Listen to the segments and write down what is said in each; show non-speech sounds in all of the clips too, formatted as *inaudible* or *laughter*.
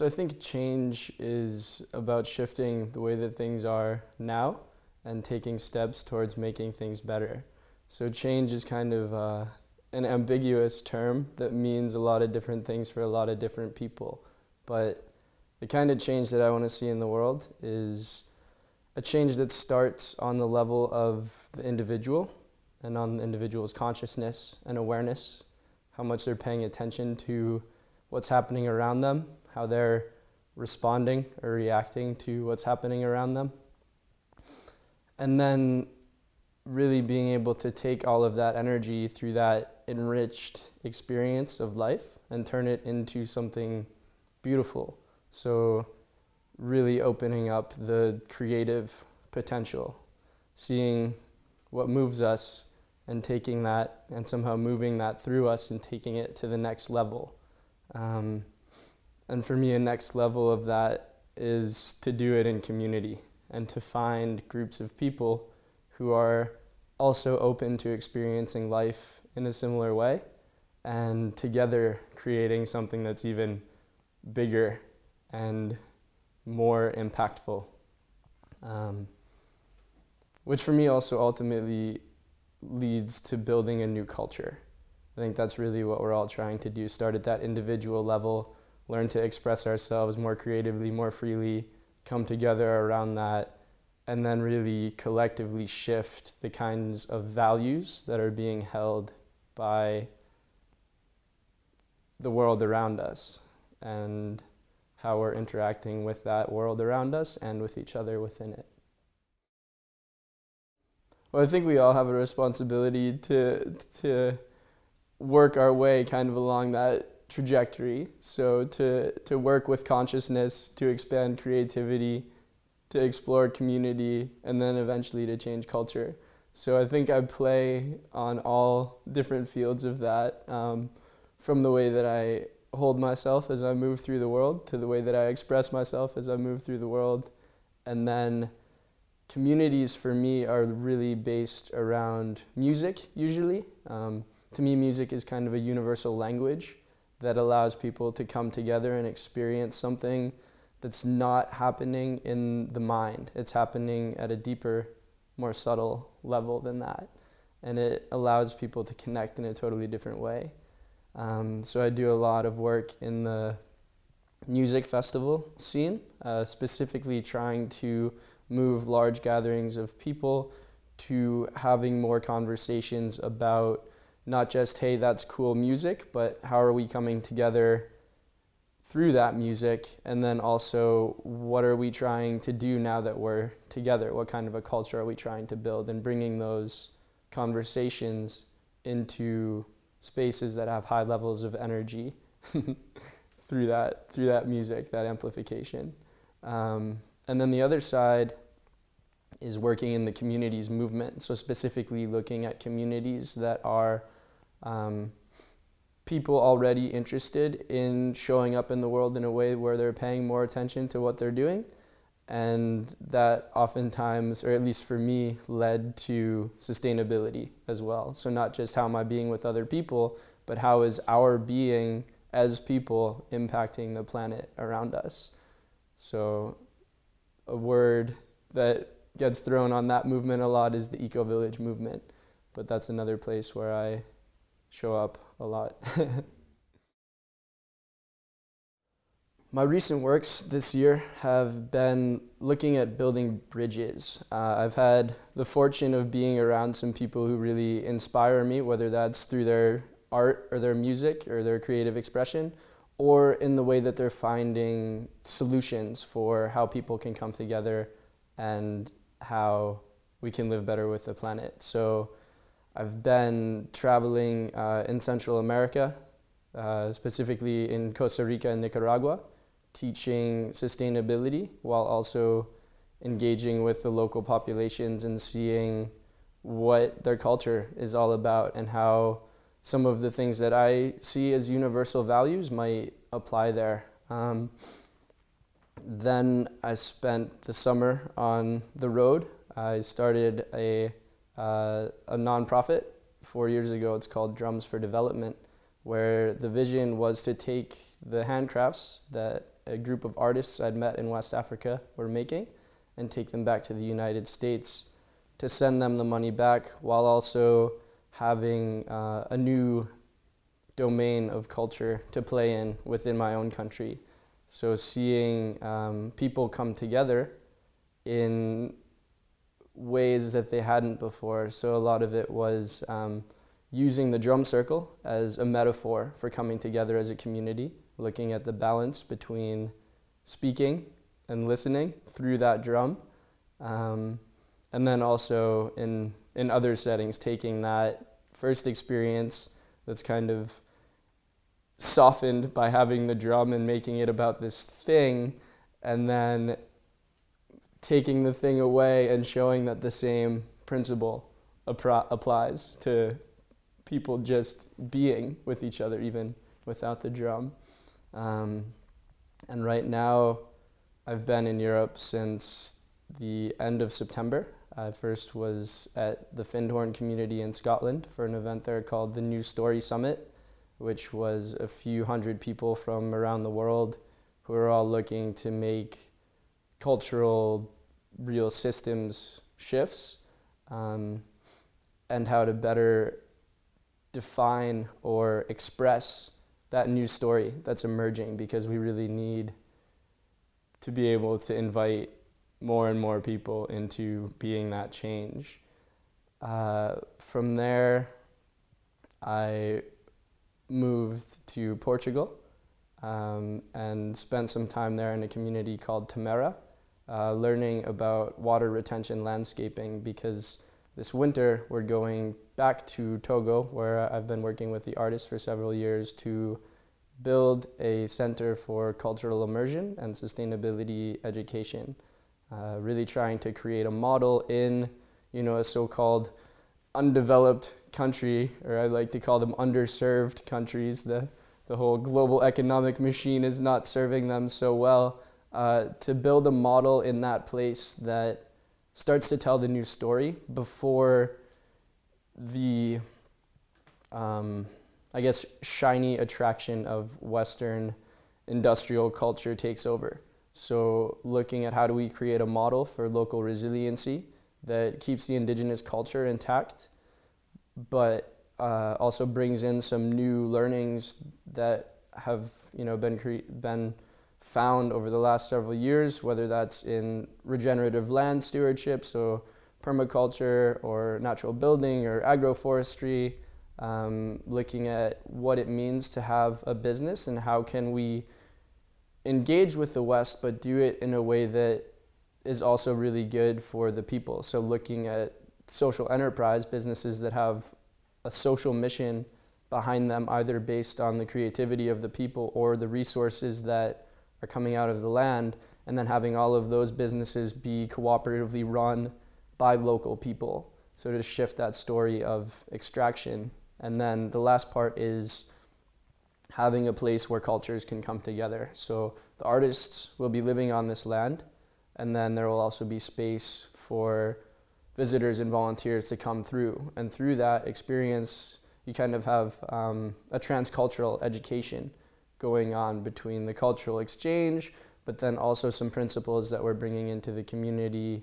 So I think change is about shifting the way that things are now and taking steps towards making things better. So change is kind of uh, an ambiguous term that means a lot of different things for a lot of different people. But the kind of change that I want to see in the world is a change that starts on the level of the individual and on the individual's consciousness and awareness, how much they're paying attention to what's happening around them, how they're responding or reacting to what's happening around them. And then really being able to take all of that energy through that enriched experience of life and turn it into something beautiful. So, really opening up the creative potential, seeing what moves us and taking that and somehow moving that through us and taking it to the next level. Um, and for me, a next level of that is to do it in community and to find groups of people who are also open to experiencing life in a similar way and together creating something that's even bigger and more impactful. Um, which for me also ultimately leads to building a new culture. I think that's really what we're all trying to do start at that individual level, learn to express ourselves more creatively, more freely, come together around that, and then really collectively shift the kinds of values that are being held by the world around us and how we're interacting with that world around us and with each other within it. Well, I think we all have a responsibility to to work our way kind of along that trajectory. So to to work with consciousness, to expand creativity, to explore community, and then eventually to change culture. So I think I play on all different fields of that, um, from the way that I hold myself as I move through the world to the way that I express myself as I move through the world, and then communities for me are really based around music usually. Um, to me, music is kind of a universal language that allows people to come together and experience something that's not happening in the mind. It's happening at a deeper, more subtle level than that. And it allows people to connect in a totally different way. Um, so I do a lot of work in the music festival scene, uh, specifically trying to move large gatherings of people to having more conversations about not just, hey, that's cool music, but how are we coming together through that music? And then also, what are we trying to do now that we're together? What kind of a culture are we trying to build? And bringing those conversations into spaces that have high levels of energy *laughs* through that through that music, that amplification. Um, and then the other side is working in the communities movement. So specifically looking at communities that are um, people already interested in showing up in the world in a way where they're paying more attention to what they're doing. And that oftentimes, or at least for me, led to sustainability as well. So, not just how am I being with other people, but how is our being as people impacting the planet around us. So, a word that gets thrown on that movement a lot is the eco village movement, but that's another place where I show up a lot. *laughs* My recent works this year have been looking at building bridges. Uh, I've had the fortune of being around some people who really inspire me, whether that's through their art or their music or their creative expression, or in the way that they're finding solutions for how people can come together and how we can live better with the planet. So I've been traveling uh, in Central America, uh, specifically in Costa Rica and Nicaragua, teaching sustainability while also engaging with the local populations and seeing what their culture is all about and how some of the things that I see as universal values might apply there. Um, then I spent the summer on the road. I started a, uh, a nonprofit four years ago. It's called Drums for Development, where the vision was to take the handcrafts that a group of artists I'd met in West Africa were making and take them back to the United States to send them the money back while also having uh, a new domain of culture to play in within my own country. So seeing um, people come together in ways that they hadn't before. So a lot of it was um, using the drum circle as a metaphor for coming together as a community, looking at the balance between speaking and listening through that drum. Um, and then also in, in other settings, taking that first experience that's kind of softened by having the drum and making it about this thing, and then taking the thing away and showing that the same principle appro- applies to people just being with each other, even without the drum. Um, and right now, I've been in Europe since the end of September. I first was at the Findhorn community in Scotland for an event there called the New Story Summit, which was a few hundred people from around the world who are all looking to make cultural, real systems shifts um, and how to better define or express that new story that's emerging because we really need to be able to invite more and more people into being that change. Uh, from there, I moved to Portugal um, and spent some time there in a community called Tamera, uh, learning about water retention landscaping because this winter we're going back to Togo, where I've been working with the artists for several years to build a center for cultural immersion and sustainability education. Uh, really trying to create a model in, you know, a so-called undeveloped country, or I like to call them underserved countries. The the whole global economic machine is not serving them so well. Uh, to build a model in that place that starts to tell the new story before the, um, I guess, shiny attraction of Western industrial culture takes over. So, looking at how do we create a model for local resiliency that keeps the indigenous culture intact, but uh, also brings in some new learnings that have you know been cre- been found over the last several years, whether that's in regenerative land stewardship, so permaculture or natural building or agroforestry, um, looking at what it means to have a business and how can we engage with the West, but do it in a way that is also really good for the people. So looking at social enterprise businesses that have a social mission behind them, either based on the creativity of the people or the resources that are coming out of the land, and then having all of those businesses be cooperatively run by local people. So to shift that story of extraction. And then the last part is having a place where cultures can come together. So the artists will be living on this land, and then there will also be space for visitors and volunteers to come through. And through that experience, you kind of have um, a transcultural education going on between the cultural exchange, but then also some principles that we're bringing into the community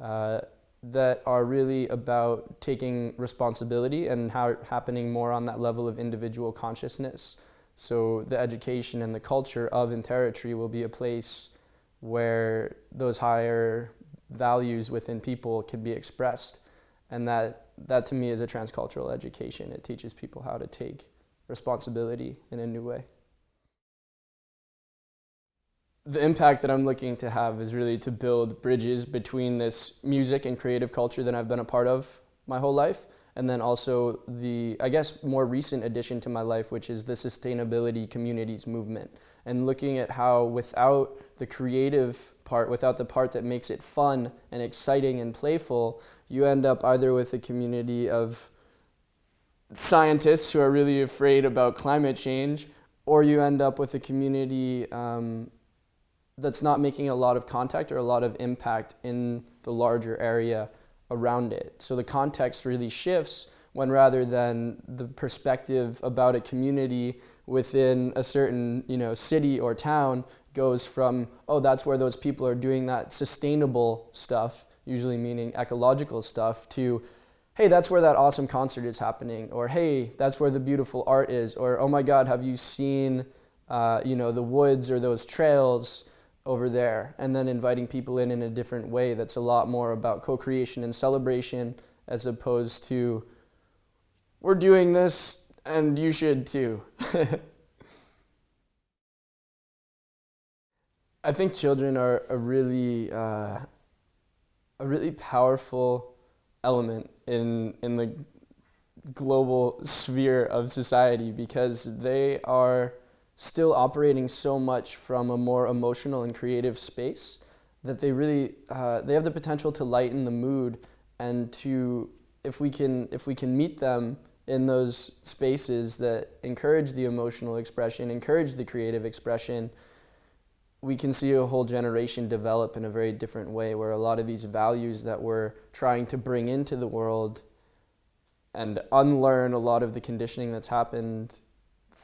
uh, that are really about taking responsibility and how happening more on that level of individual consciousness. So the education and the culture of Interretry will be a place where those higher values within people can be expressed. And that, that to me is a transcultural education. It teaches people how to take responsibility in a new way. The impact that I'm looking to have is really to build bridges between this music and creative culture that I've been a part of my whole life and then also the i guess more recent addition to my life which is the sustainability communities movement. And looking at how without the creative part without the part that makes it fun and exciting and playful you end up either with a community of scientists who are really afraid about climate change or you end up with a community um, that's not making a lot of contact or a lot of impact in the larger area around it. So the context really shifts when rather than the perspective about a community within a certain you know city or town goes from, oh, that's where those people are doing that sustainable stuff, usually meaning ecological stuff, to, hey, that's where that awesome concert is happening, or hey, that's where the beautiful art is, or oh my God, have you seen, uh, you know, the woods or those trails over there? And then inviting people in in a different way that's a lot more about co-creation and celebration as opposed to, we're doing this and you should too. *laughs* I think children are a really, uh, a really powerful element in in the global sphere of society because they are still operating so much from a more emotional and creative space that they really uh, they have the potential to lighten the mood and to if we can if we can meet them in those spaces that encourage the emotional expression encourage the creative expression we can see a whole generation develop in a very different way where a lot of these values that we're trying to bring into the world and unlearn a lot of the conditioning that's happened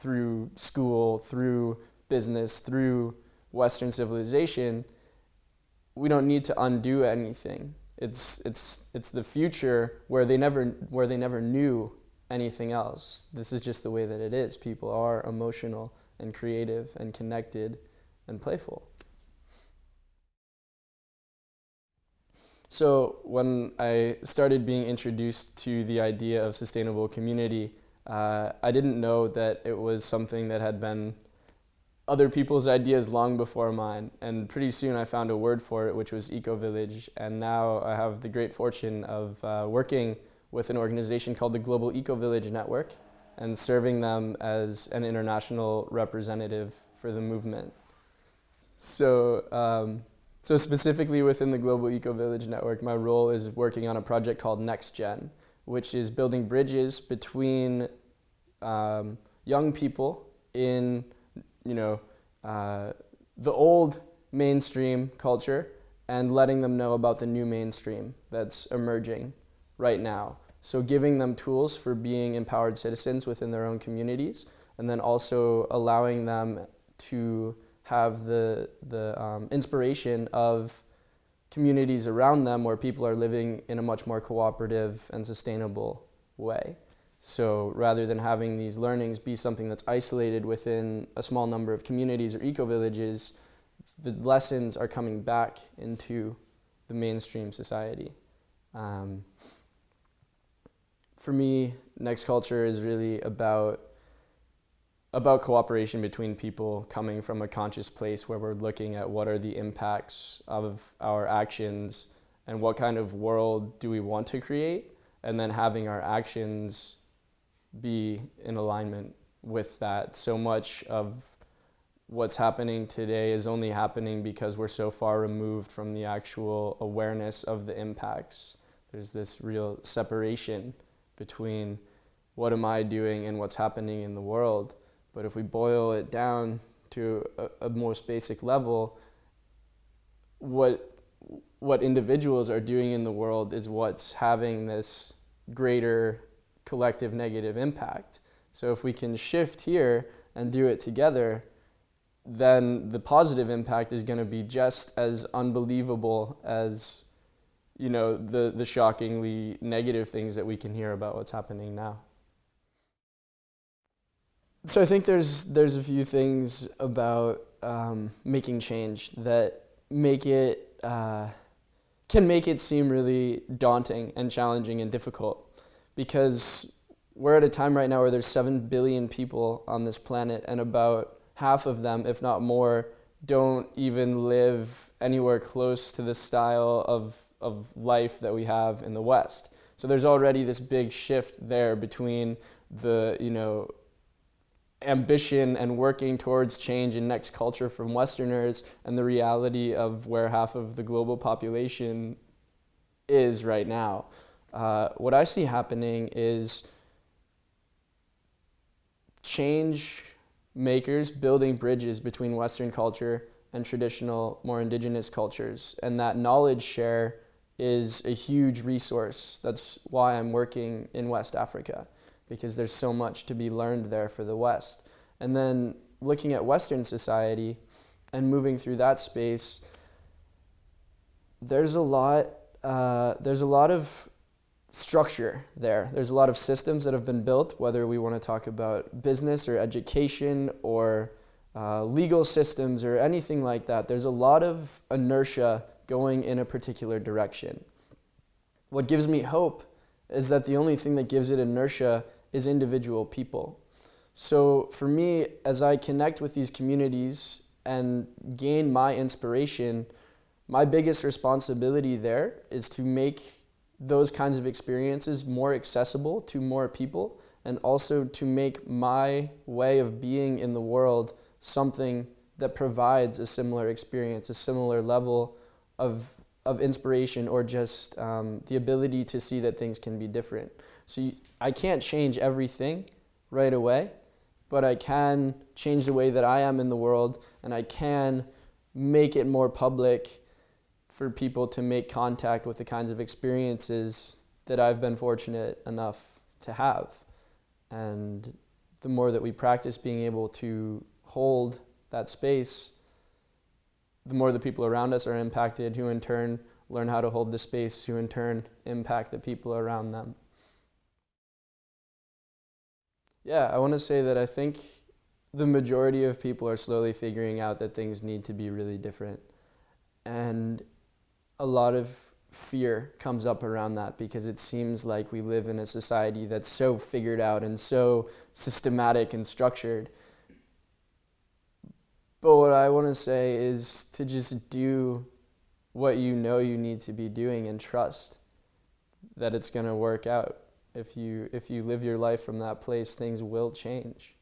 through school, through business, through Western civilization, we don't need to undo anything. It's, it's, it's the future where they, never, where they never knew anything else. This is just the way that it is. People are emotional and creative and connected and playful. So when I started being introduced to the idea of sustainable community, uh, I didn't know that it was something that had been other people's ideas long before mine. And pretty soon I found a word for it, which was Eco Village. And now I have the great fortune of uh, working with an organization called the Global Eco Village Network and serving them as an international representative for the movement. So, um, so specifically within the Global Eco Village Network, my role is working on a project called NextGen, which is building bridges between um, young people in, you know, uh, the old mainstream culture and letting them know about the new mainstream that's emerging right now. So giving them tools for being empowered citizens within their own communities, and then also allowing them to have the, the um, inspiration of communities around them where people are living in a much more cooperative and sustainable way. So rather than having these learnings be something that's isolated within a small number of communities or eco-villages, the lessons are coming back into the mainstream society. Um, for me, Next Culture is really about about cooperation between people coming from a conscious place where we're looking at what are the impacts of our actions and what kind of world do we want to create and then having our actions be in alignment with that. So much of what's happening today is only happening because we're so far removed from the actual awareness of the impacts. There's this real separation between what am i doing and what's happening in the world but if we boil it down to a, a most basic level, what what individuals are doing in the world is what's having this greater collective negative impact. So if we can shift here and do it together, then the positive impact is going to be just as unbelievable as you know the the shockingly negative things that we can hear about what's happening now. So I think there's there's a few things about um, making change that make it uh, can make it seem really daunting and challenging and difficult because we're at a time right now where there's seven billion people on this planet and about half of them, if not more, don't even live anywhere close to the style of of life that we have in the West. So there's already this big shift there between the you know ambition and working towards change in next culture from Westerners and the reality of where half of the global population is right now. Uh, what I see happening is change makers building bridges between Western culture and traditional, more indigenous cultures. And that knowledge share is a huge resource. That's why I'm working in West Africa because there's so much to be learned there for the West. And then looking at Western society, and moving through that space, there's a lot. Uh, there's a lot of structure there. There's a lot of systems that have been built, whether we want to talk about business or education or uh, legal systems or anything like that. There's a lot of inertia going in a particular direction. What gives me hope is that the only thing that gives it inertia is individual people. So for me, as I connect with these communities and gain my inspiration, my biggest responsibility there is to make those kinds of experiences more accessible to more people and also to make my way of being in the world something that provides a similar experience, a similar level of, of inspiration, or just um, the ability to see that things can be different. So you, I can't change everything right away, but I can change the way that I am in the world, and I can make it more public for people to make contact with the kinds of experiences that I've been fortunate enough to have. And the more that we practice being able to hold that space, the more the people around us are impacted, who in turn learn how to hold the space, who in turn impact the people around them. Yeah, I want to say that I think the majority of people are slowly figuring out that things need to be really different. And a lot of fear comes up around that because it seems like we live in a society that's so figured out and so systematic and structured. But what I want to say is to just do what you know you need to be doing and trust that it's going to work out. If you if you live your life from that place, things will change.